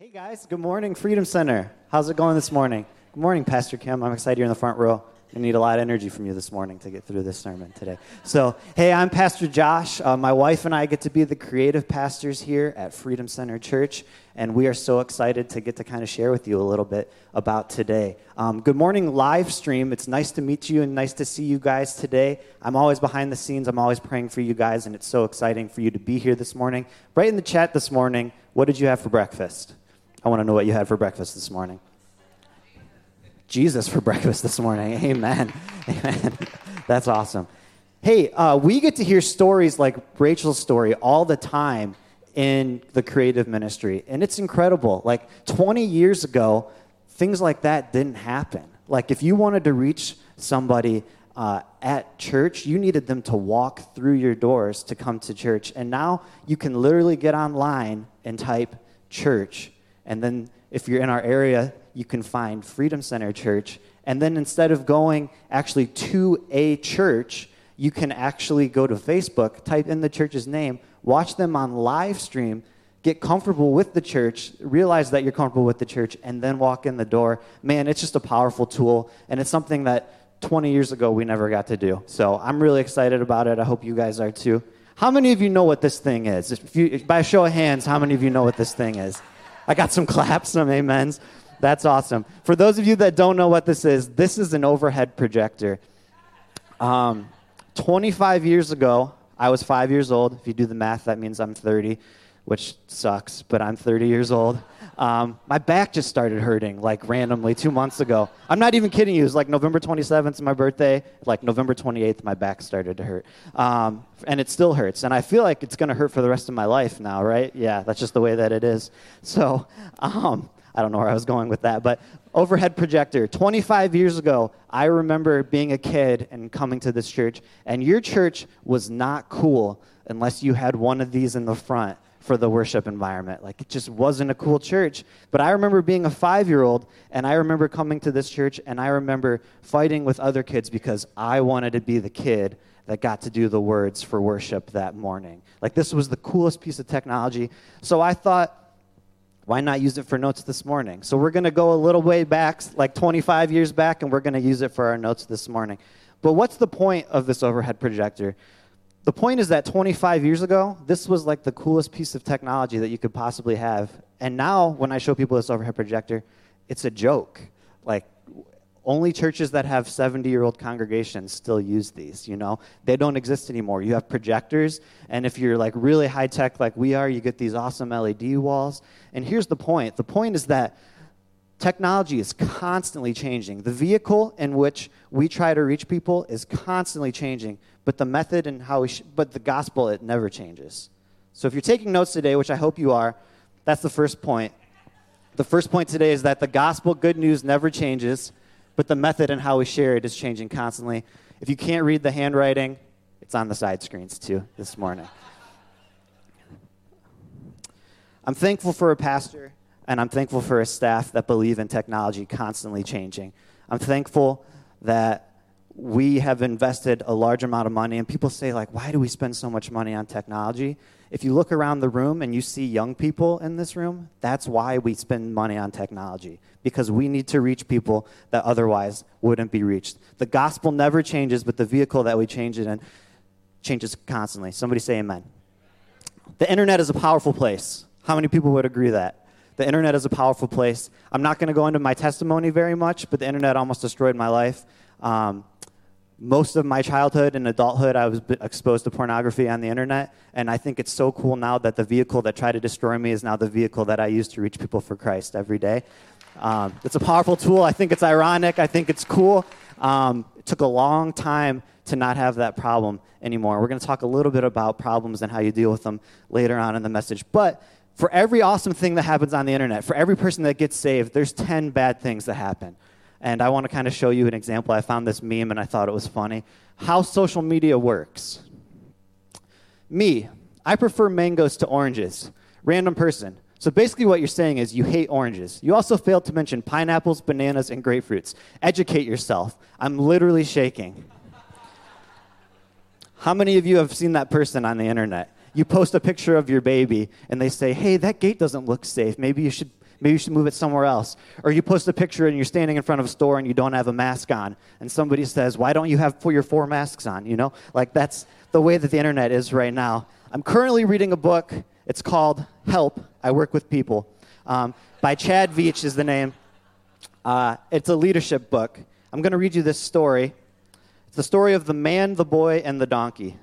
Hey guys, good morning, Freedom Center. How's it going this morning? Good morning, Pastor Kim. I'm excited you're in the front row. I need a lot of energy from you this morning to get through this sermon today. So, hey, I'm Pastor Josh. Uh, my wife and I get to be the creative pastors here at Freedom Center Church, and we are so excited to get to kind of share with you a little bit about today. Um, good morning, live stream. It's nice to meet you and nice to see you guys today. I'm always behind the scenes, I'm always praying for you guys, and it's so exciting for you to be here this morning. Right in the chat this morning, what did you have for breakfast? I want to know what you had for breakfast this morning. Jesus for breakfast this morning. Amen. Amen. That's awesome. Hey, uh, we get to hear stories like Rachel's story all the time in the creative ministry, and it's incredible. Like 20 years ago, things like that didn't happen. Like if you wanted to reach somebody uh, at church, you needed them to walk through your doors to come to church. And now you can literally get online and type church. And then if you're in our area, you can find Freedom Center Church. And then instead of going actually to a church, you can actually go to Facebook, type in the church's name, watch them on live stream, get comfortable with the church, realize that you're comfortable with the church, and then walk in the door. Man, it's just a powerful tool, and it's something that 20 years ago we never got to do. So I'm really excited about it. I hope you guys are too. How many of you know what this thing is? If you, by a show of hands, how many of you know what this thing is? I got some claps, some amens. That's awesome. For those of you that don't know what this is, this is an overhead projector. Um, 25 years ago, I was five years old. If you do the math, that means I'm 30, which sucks, but I'm 30 years old. Um, my back just started hurting like randomly two months ago. I'm not even kidding you. It was like November 27th, my birthday. Like November 28th, my back started to hurt. Um, and it still hurts. And I feel like it's going to hurt for the rest of my life now, right? Yeah, that's just the way that it is. So, um, I don't know where I was going with that, but overhead projector. 25 years ago, I remember being a kid and coming to this church, and your church was not cool unless you had one of these in the front for the worship environment. Like, it just wasn't a cool church. But I remember being a five year old, and I remember coming to this church, and I remember fighting with other kids because I wanted to be the kid that got to do the words for worship that morning. Like, this was the coolest piece of technology. So I thought, why not use it for notes this morning? So we're going to go a little way back, like 25 years back, and we're going to use it for our notes this morning. But what's the point of this overhead projector? The point is that 25 years ago, this was like the coolest piece of technology that you could possibly have. And now, when I show people this overhead projector, it's a joke. Like, only churches that have 70 year old congregations still use these you know they don't exist anymore you have projectors and if you're like really high tech like we are you get these awesome led walls and here's the point the point is that technology is constantly changing the vehicle in which we try to reach people is constantly changing but the method and how we sh- but the gospel it never changes so if you're taking notes today which i hope you are that's the first point the first point today is that the gospel good news never changes but the method and how we share it is changing constantly. If you can't read the handwriting, it's on the side screens too this morning. I'm thankful for a pastor and I'm thankful for a staff that believe in technology constantly changing. I'm thankful that we have invested a large amount of money and people say like why do we spend so much money on technology? If you look around the room and you see young people in this room that's why we spend money on technology because we need to reach people that otherwise wouldn't be reached. The gospel never changes but the vehicle that we change it in changes constantly. Somebody say amen. The internet is a powerful place. How many people would agree that the internet is a powerful place i'm not going to go into my testimony very much but the internet almost destroyed my life um, most of my childhood and adulthood, I was exposed to pornography on the internet. And I think it's so cool now that the vehicle that tried to destroy me is now the vehicle that I use to reach people for Christ every day. Um, it's a powerful tool. I think it's ironic. I think it's cool. Um, it took a long time to not have that problem anymore. We're going to talk a little bit about problems and how you deal with them later on in the message. But for every awesome thing that happens on the internet, for every person that gets saved, there's 10 bad things that happen. And I want to kind of show you an example. I found this meme and I thought it was funny. How social media works. Me, I prefer mangoes to oranges. Random person. So basically, what you're saying is you hate oranges. You also failed to mention pineapples, bananas, and grapefruits. Educate yourself. I'm literally shaking. How many of you have seen that person on the internet? You post a picture of your baby, and they say, Hey, that gate doesn't look safe. Maybe you should Maybe you should move it somewhere else. Or you post a picture and you're standing in front of a store and you don't have a mask on. And somebody says, Why don't you have your four masks on? You know? Like that's the way that the internet is right now. I'm currently reading a book. It's called Help I Work with People. Um, by Chad Veach is the name. Uh, it's a leadership book. I'm going to read you this story. It's the story of the man, the boy, and the donkey.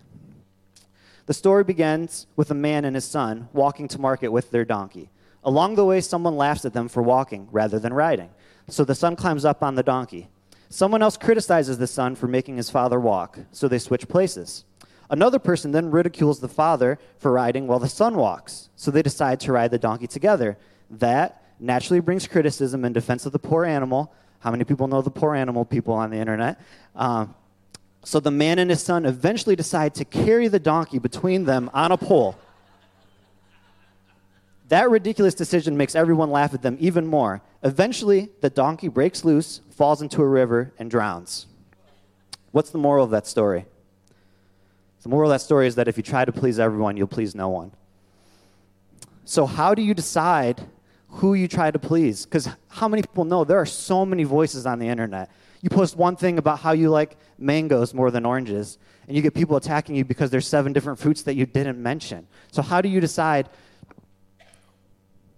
The story begins with a man and his son walking to market with their donkey. Along the way, someone laughs at them for walking rather than riding. So the son climbs up on the donkey. Someone else criticizes the son for making his father walk, so they switch places. Another person then ridicules the father for riding while the son walks, so they decide to ride the donkey together. That naturally brings criticism in defense of the poor animal. How many people know the poor animal people on the internet? Um, so the man and his son eventually decide to carry the donkey between them on a pole. That ridiculous decision makes everyone laugh at them even more. Eventually, the donkey breaks loose, falls into a river, and drowns. What's the moral of that story? The moral of that story is that if you try to please everyone, you'll please no one. So, how do you decide who you try to please? Because how many people know there are so many voices on the internet? You post one thing about how you like mangoes more than oranges, and you get people attacking you because there's seven different fruits that you didn't mention. So, how do you decide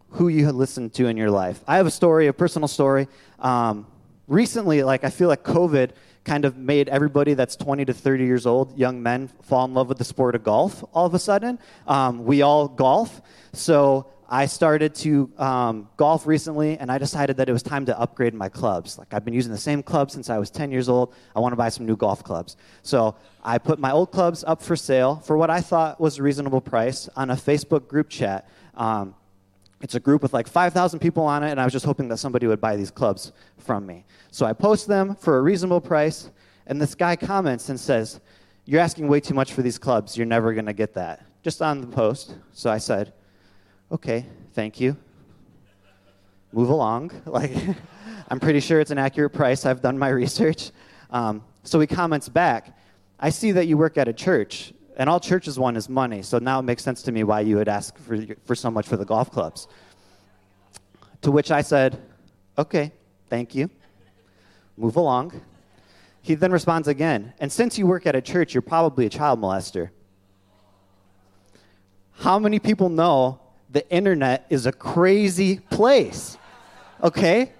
who you listen to in your life. I have a story, a personal story. Um, recently, like I feel like COVID kind of made everybody that's 20 to 30 years old, young men, fall in love with the sport of golf all of a sudden. Um, we all golf. So I started to um, golf recently, and I decided that it was time to upgrade my clubs. Like I've been using the same clubs since I was 10 years old. I want to buy some new golf clubs. So I put my old clubs up for sale for what I thought was a reasonable price on a Facebook group chat. Um, it's a group with like 5,000 people on it, and I was just hoping that somebody would buy these clubs from me. So I post them for a reasonable price, and this guy comments and says, You're asking way too much for these clubs. You're never going to get that. Just on the post. So I said, Okay, thank you. Move along. Like, I'm pretty sure it's an accurate price. I've done my research. Um, so he comments back, I see that you work at a church. And all churches want is money. So now it makes sense to me why you would ask for, for so much for the golf clubs. To which I said, okay, thank you. Move along. He then responds again, and since you work at a church, you're probably a child molester. How many people know the internet is a crazy place? Okay?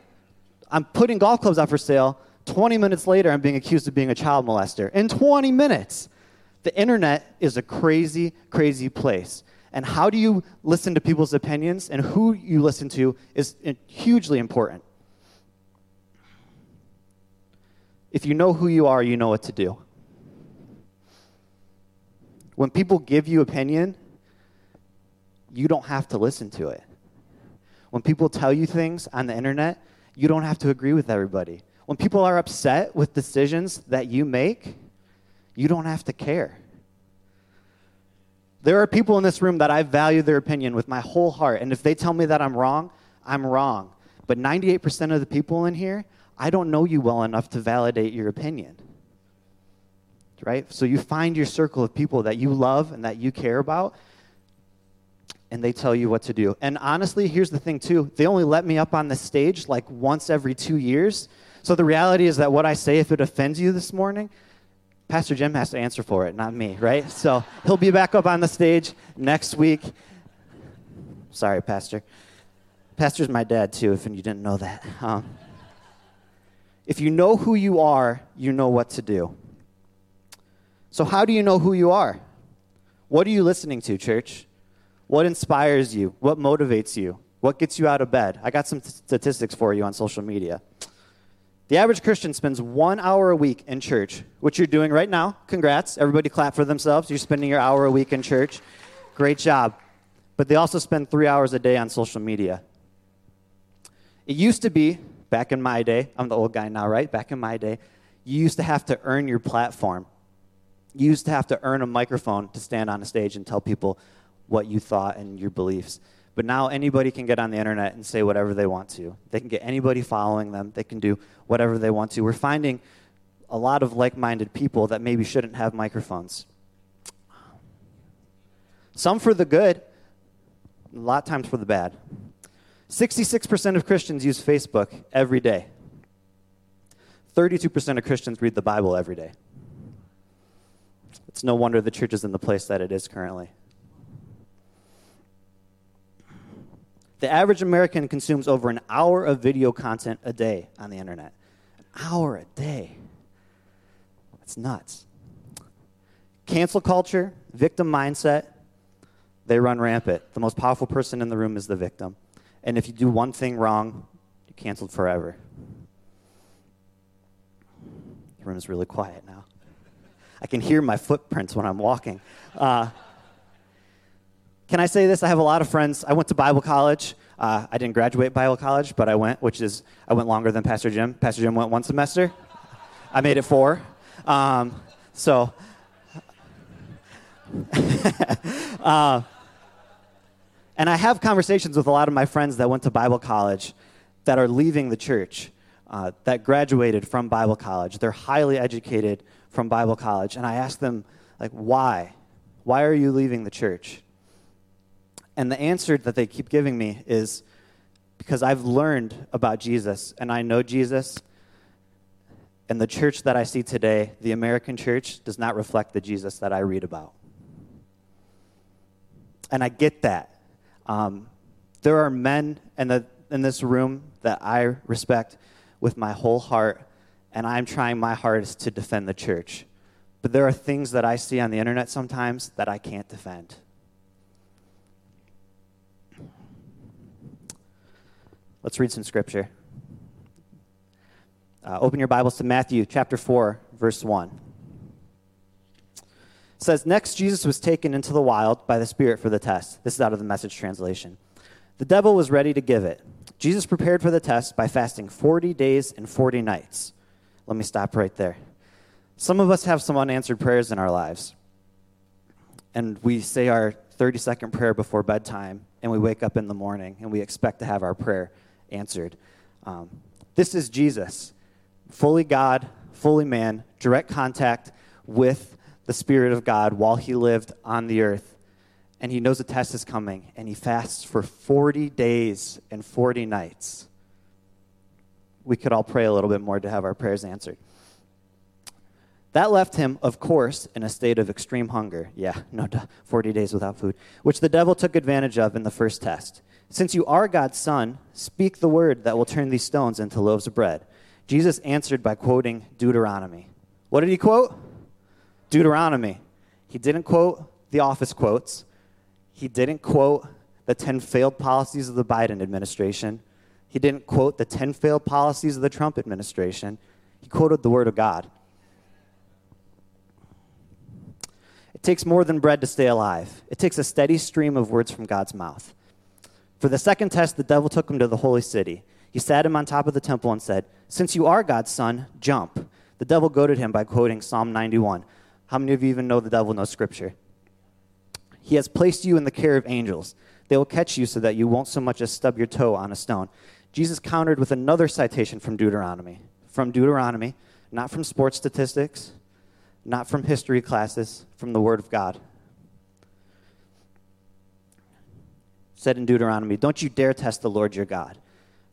I'm putting golf clubs out for sale. 20 minutes later, I'm being accused of being a child molester. In 20 minutes. The internet is a crazy, crazy place. And how do you listen to people's opinions and who you listen to is uh, hugely important. If you know who you are, you know what to do. When people give you opinion, you don't have to listen to it. When people tell you things on the internet, you don't have to agree with everybody. When people are upset with decisions that you make, you don't have to care. There are people in this room that I value their opinion with my whole heart, and if they tell me that I'm wrong, I'm wrong. But 98% of the people in here, I don't know you well enough to validate your opinion. Right? So you find your circle of people that you love and that you care about, and they tell you what to do. And honestly, here's the thing, too they only let me up on the stage like once every two years. So the reality is that what I say, if it offends you this morning, Pastor Jim has to answer for it, not me, right? So he'll be back up on the stage next week. Sorry, Pastor. Pastor's my dad, too, if you didn't know that. Um, if you know who you are, you know what to do. So, how do you know who you are? What are you listening to, church? What inspires you? What motivates you? What gets you out of bed? I got some t- statistics for you on social media. The average Christian spends one hour a week in church, which you're doing right now. Congrats. Everybody clap for themselves. You're spending your hour a week in church. Great job. But they also spend three hours a day on social media. It used to be, back in my day, I'm the old guy now, right? Back in my day, you used to have to earn your platform. You used to have to earn a microphone to stand on a stage and tell people what you thought and your beliefs. But now anybody can get on the internet and say whatever they want to. They can get anybody following them. They can do whatever they want to. We're finding a lot of like minded people that maybe shouldn't have microphones. Some for the good, a lot of times for the bad. 66% of Christians use Facebook every day. 32% of Christians read the Bible every day. It's no wonder the church is in the place that it is currently. The average American consumes over an hour of video content a day on the internet. An hour a day. That's nuts. Cancel culture, victim mindset, they run rampant. The most powerful person in the room is the victim. And if you do one thing wrong, you're canceled forever. The room is really quiet now. I can hear my footprints when I'm walking. Uh, can I say this? I have a lot of friends. I went to Bible college. Uh, I didn't graduate Bible college, but I went, which is, I went longer than Pastor Jim. Pastor Jim went one semester. I made it four. Um, so, uh, and I have conversations with a lot of my friends that went to Bible college that are leaving the church, uh, that graduated from Bible college. They're highly educated from Bible college. And I ask them, like, why? Why are you leaving the church? And the answer that they keep giving me is because I've learned about Jesus and I know Jesus. And the church that I see today, the American church, does not reflect the Jesus that I read about. And I get that. Um, there are men in, the, in this room that I respect with my whole heart and I'm trying my hardest to defend the church. But there are things that I see on the internet sometimes that I can't defend. Let's read some scripture. Uh, open your Bibles to Matthew chapter 4, verse 1. It says, Next, Jesus was taken into the wild by the Spirit for the test. This is out of the message translation. The devil was ready to give it. Jesus prepared for the test by fasting 40 days and 40 nights. Let me stop right there. Some of us have some unanswered prayers in our lives. And we say our 30 second prayer before bedtime, and we wake up in the morning and we expect to have our prayer answered. Um, this is Jesus, fully God, fully man, direct contact with the Spirit of God while he lived on the earth. And he knows a test is coming, and he fasts for 40 days and 40 nights we could all pray a little bit more to have our prayers answered. That left him, of course, in a state of extreme hunger. Yeah, no, 40 days without food, which the devil took advantage of in the first test. Since you are God's son, speak the word that will turn these stones into loaves of bread. Jesus answered by quoting Deuteronomy. What did he quote? Deuteronomy. He didn't quote the office quotes. He didn't quote the 10 failed policies of the Biden administration. He didn't quote the 10 failed policies of the Trump administration. He quoted the Word of God. Takes more than bread to stay alive, it takes a steady stream of words from God's mouth. For the second test, the devil took him to the holy city. He sat him on top of the temple and said, Since you are God's son, jump. The devil goaded him by quoting Psalm 91. How many of you even know the devil knows scripture? He has placed you in the care of angels. They will catch you so that you won't so much as stub your toe on a stone. Jesus countered with another citation from Deuteronomy. From Deuteronomy, not from sports statistics, not from history classes, from the Word of God. Said in Deuteronomy, Don't you dare test the Lord your God.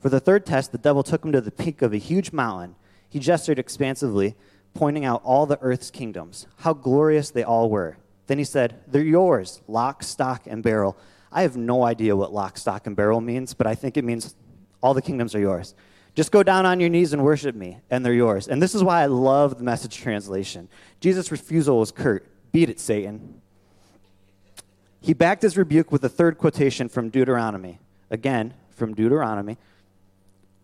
For the third test, the devil took him to the peak of a huge mountain. He gestured expansively, pointing out all the earth's kingdoms, how glorious they all were. Then he said, They're yours, lock, stock, and barrel. I have no idea what lock, stock, and barrel means, but I think it means all the kingdoms are yours. Just go down on your knees and worship me, and they're yours. And this is why I love the message translation. Jesus' refusal was curt Beat it, Satan. He backed his rebuke with a third quotation from Deuteronomy. Again, from Deuteronomy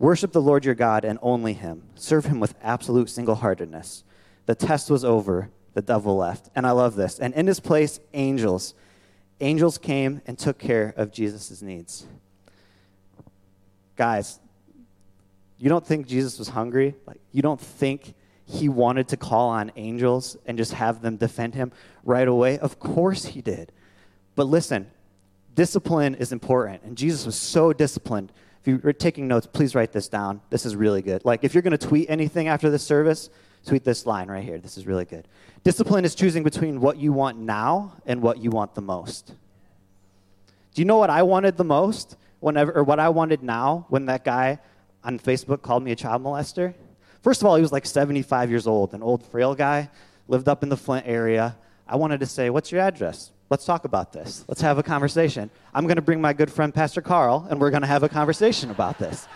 Worship the Lord your God and only him. Serve him with absolute single heartedness. The test was over. The devil left. And I love this. And in his place, angels. Angels came and took care of Jesus' needs. Guys, you don't think Jesus was hungry? Like you don't think he wanted to call on angels and just have them defend him right away? Of course he did. But listen, discipline is important, and Jesus was so disciplined. If you're taking notes, please write this down. This is really good. Like if you're going to tweet anything after this service, tweet this line right here. This is really good. Discipline is choosing between what you want now and what you want the most. Do you know what I wanted the most? whenever, or what I wanted now when that guy on Facebook called me a child molester. First of all, he was like 75 years old, an old, frail guy, lived up in the Flint area. I wanted to say, What's your address? Let's talk about this. Let's have a conversation. I'm going to bring my good friend, Pastor Carl, and we're going to have a conversation about this.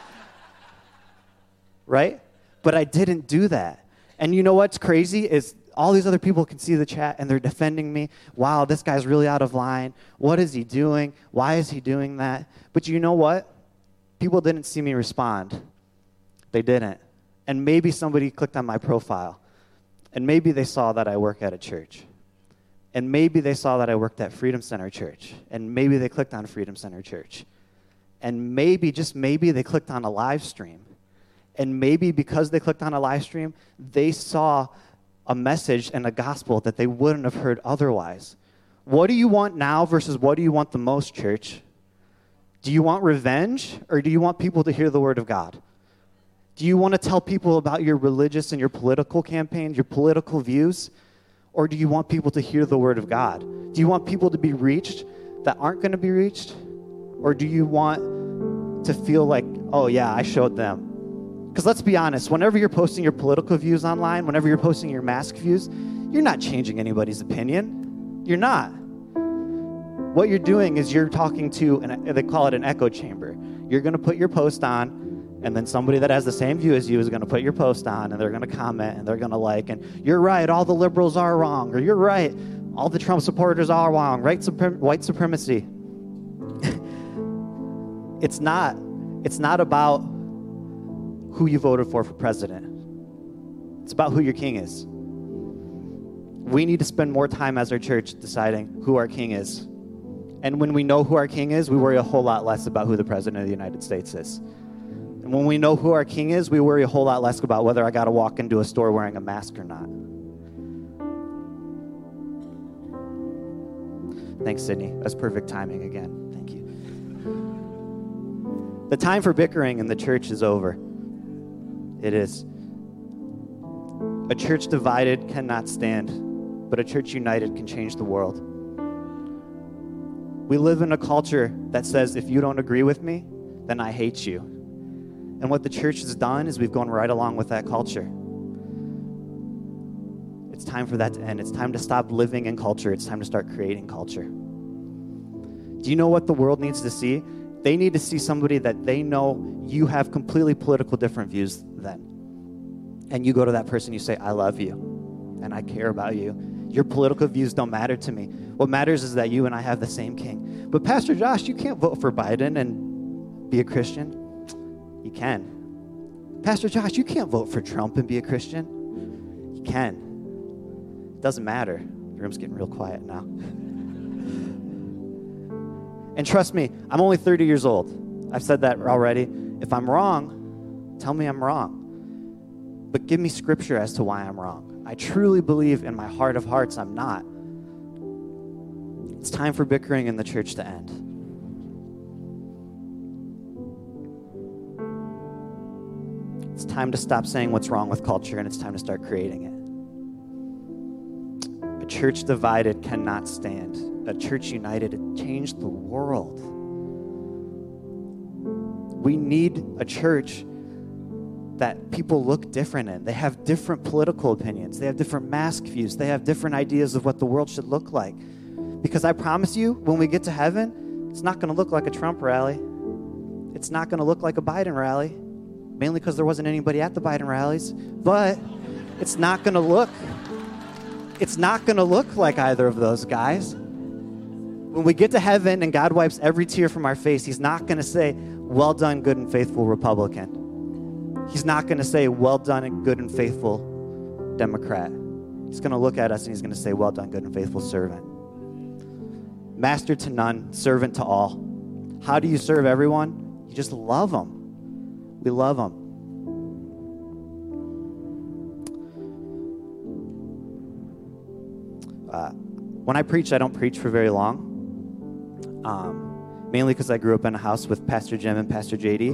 right? But I didn't do that. And you know what's crazy is all these other people can see the chat and they're defending me. Wow, this guy's really out of line. What is he doing? Why is he doing that? But you know what? People didn't see me respond. They didn't. And maybe somebody clicked on my profile. And maybe they saw that I work at a church. And maybe they saw that I worked at Freedom Center Church. And maybe they clicked on Freedom Center Church. And maybe, just maybe, they clicked on a live stream. And maybe because they clicked on a live stream, they saw a message and a gospel that they wouldn't have heard otherwise. What do you want now versus what do you want the most, church? Do you want revenge or do you want people to hear the word of God? Do you want to tell people about your religious and your political campaigns, your political views? Or do you want people to hear the word of God? Do you want people to be reached that aren't going to be reached? Or do you want to feel like, oh, yeah, I showed them? Because let's be honest, whenever you're posting your political views online, whenever you're posting your mask views, you're not changing anybody's opinion. You're not. What you're doing is you're talking to, an, they call it an echo chamber. You're going to put your post on, and then somebody that has the same view as you is going to put your post on and they're going to comment and they're going to like and you're right all the liberals are wrong or you're right all the trump supporters are wrong right white supremacy. It's not it's not about who you voted for for president. It's about who your king is. We need to spend more time as our church deciding who our king is and when we know who our king is we worry a whole lot less about who the president of the united states is and when we know who our king is, we worry a whole lot less about whether I got to walk into a store wearing a mask or not. Thanks, Sydney. That's perfect timing again. Thank you. The time for bickering in the church is over. It is. A church divided cannot stand, but a church united can change the world. We live in a culture that says if you don't agree with me, then I hate you. And what the church has done is we've gone right along with that culture. It's time for that to end. It's time to stop living in culture. It's time to start creating culture. Do you know what the world needs to see? They need to see somebody that they know you have completely political different views than. And you go to that person, you say, I love you and I care about you. Your political views don't matter to me. What matters is that you and I have the same king. But Pastor Josh, you can't vote for Biden and be a Christian. You can. Pastor Josh, you can't vote for Trump and be a Christian. You can. It doesn't matter. The room's getting real quiet now. and trust me, I'm only 30 years old. I've said that already. If I'm wrong, tell me I'm wrong. But give me scripture as to why I'm wrong. I truly believe in my heart of hearts I'm not. It's time for bickering in the church to end. It's time to stop saying what's wrong with culture and it's time to start creating it. A church divided cannot stand. A church united it changed the world. We need a church that people look different in. They have different political opinions. They have different mask views. They have different ideas of what the world should look like. Because I promise you, when we get to heaven, it's not going to look like a Trump rally. It's not going to look like a Biden rally mainly because there wasn't anybody at the Biden rallies. But it's not going to look it's not going to look like either of those guys. When we get to heaven and God wipes every tear from our face, he's not going to say, "Well done, good and faithful Republican." He's not going to say, "Well done, good and faithful Democrat." He's going to look at us and he's going to say, "Well done, good and faithful servant." Master to none, servant to all. How do you serve everyone? You just love them. We love them. Uh, when I preach, I don't preach for very long. Um, mainly because I grew up in a house with Pastor Jim and Pastor JD,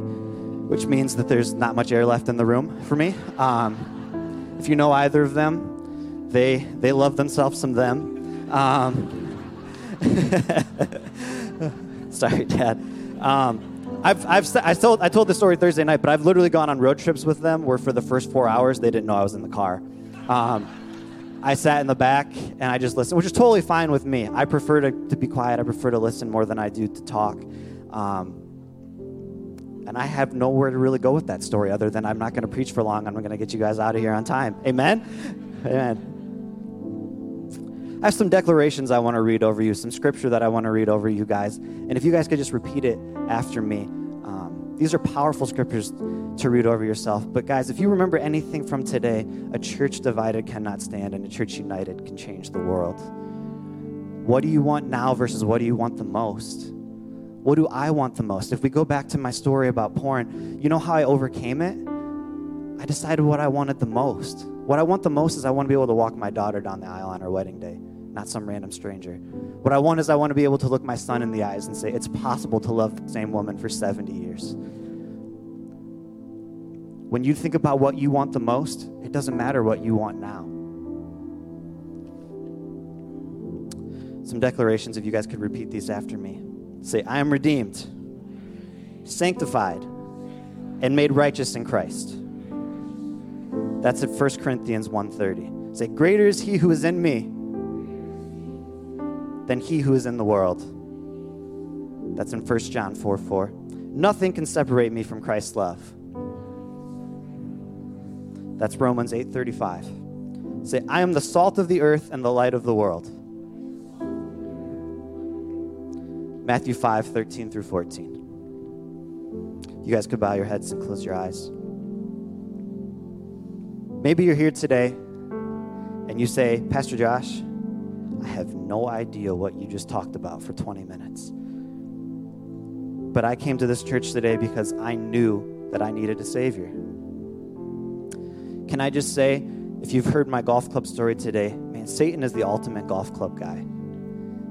which means that there's not much air left in the room for me. Um, if you know either of them, they they love themselves some them. Um, sorry, Dad. Um, I've, I've, I, told, I told the story Thursday night, but I've literally gone on road trips with them where for the first four hours they didn't know I was in the car. Um, I sat in the back and I just listened, which is totally fine with me. I prefer to, to be quiet. I prefer to listen more than I do to talk. Um, and I have nowhere to really go with that story other than I'm not going to preach for long. I'm going to get you guys out of here on time. Amen? Amen. I have some declarations I want to read over you, some scripture that I want to read over you guys. And if you guys could just repeat it after me. Um, these are powerful scriptures to read over yourself. But guys, if you remember anything from today, a church divided cannot stand, and a church united can change the world. What do you want now versus what do you want the most? What do I want the most? If we go back to my story about porn, you know how I overcame it? I decided what I wanted the most. What I want the most is I want to be able to walk my daughter down the aisle on her wedding day not some random stranger. What I want is I want to be able to look my son in the eyes and say, it's possible to love the same woman for 70 years. When you think about what you want the most, it doesn't matter what you want now. Some declarations, if you guys could repeat these after me. Say, I am redeemed, sanctified, and made righteous in Christ. That's at 1 Corinthians 1:30. Say, greater is he who is in me than he who is in the world. That's in 1 John 4 4. Nothing can separate me from Christ's love. That's Romans 8:35. Say, I am the salt of the earth and the light of the world. Matthew 5, 13 through 14. You guys could bow your heads and close your eyes. Maybe you're here today and you say, Pastor Josh, I have no idea what you just talked about for 20 minutes. But I came to this church today because I knew that I needed a Savior. Can I just say, if you've heard my golf club story today, man, Satan is the ultimate golf club guy.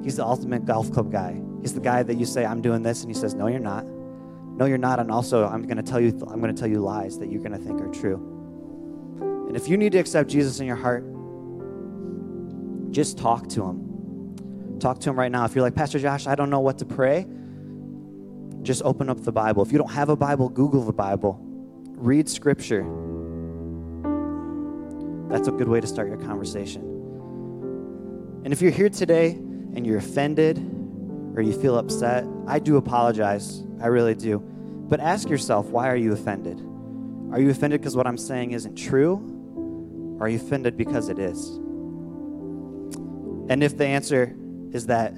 He's the ultimate golf club guy. He's the guy that you say, I'm doing this, and he says, No, you're not. No, you're not. And also, I'm going to tell you, I'm going to tell you lies that you're going to think are true. And if you need to accept Jesus in your heart, just talk to him. Talk to him right now. If you're like, Pastor Josh, I don't know what to pray, just open up the Bible. If you don't have a Bible, Google the Bible. Read scripture. That's a good way to start your conversation. And if you're here today and you're offended or you feel upset, I do apologize. I really do. But ask yourself, why are you offended? Are you offended because what I'm saying isn't true? Or are you offended because it is? And if the answer is that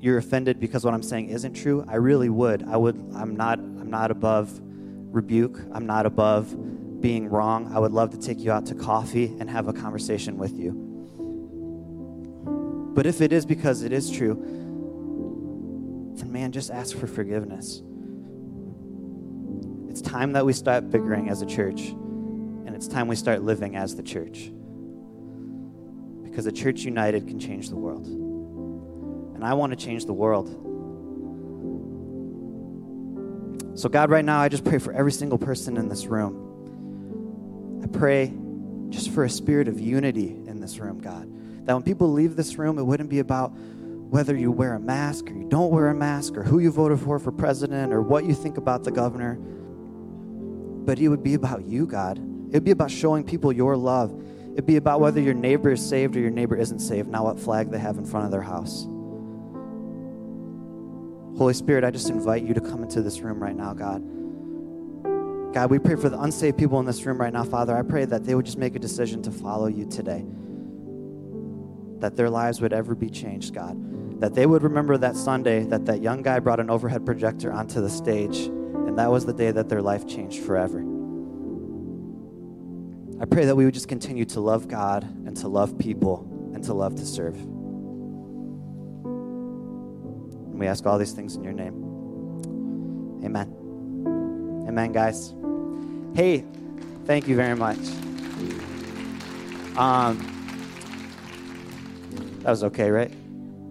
you're offended because what I'm saying isn't true, I really would. I would I'm not I'm not above rebuke. I'm not above being wrong. I would love to take you out to coffee and have a conversation with you. But if it is because it is true, then man, just ask for forgiveness. It's time that we start bickering as a church, and it's time we start living as the church because a church united can change the world. And I want to change the world. So, God, right now, I just pray for every single person in this room. I pray just for a spirit of unity in this room, God. That when people leave this room, it wouldn't be about whether you wear a mask or you don't wear a mask or who you voted for for president or what you think about the governor. But it would be about you, God. It would be about showing people your love It'd be about whether your neighbor is saved or your neighbor isn't saved, not what flag they have in front of their house. Holy Spirit, I just invite you to come into this room right now, God. God, we pray for the unsaved people in this room right now, Father. I pray that they would just make a decision to follow you today. That their lives would ever be changed, God. That they would remember that Sunday that that young guy brought an overhead projector onto the stage, and that was the day that their life changed forever. I pray that we would just continue to love God and to love people and to love to serve. And we ask all these things in your name. Amen. Amen, guys. Hey, thank you very much. Um, that was okay, right?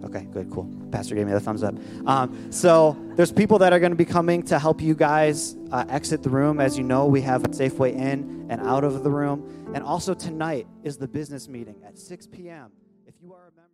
Okay, good, cool. Pastor gave me the thumbs up. Um, so there's people that are going to be coming to help you guys uh, exit the room. As you know, we have a safe way in and out of the room. And also tonight is the business meeting at 6 p.m. If you are a member.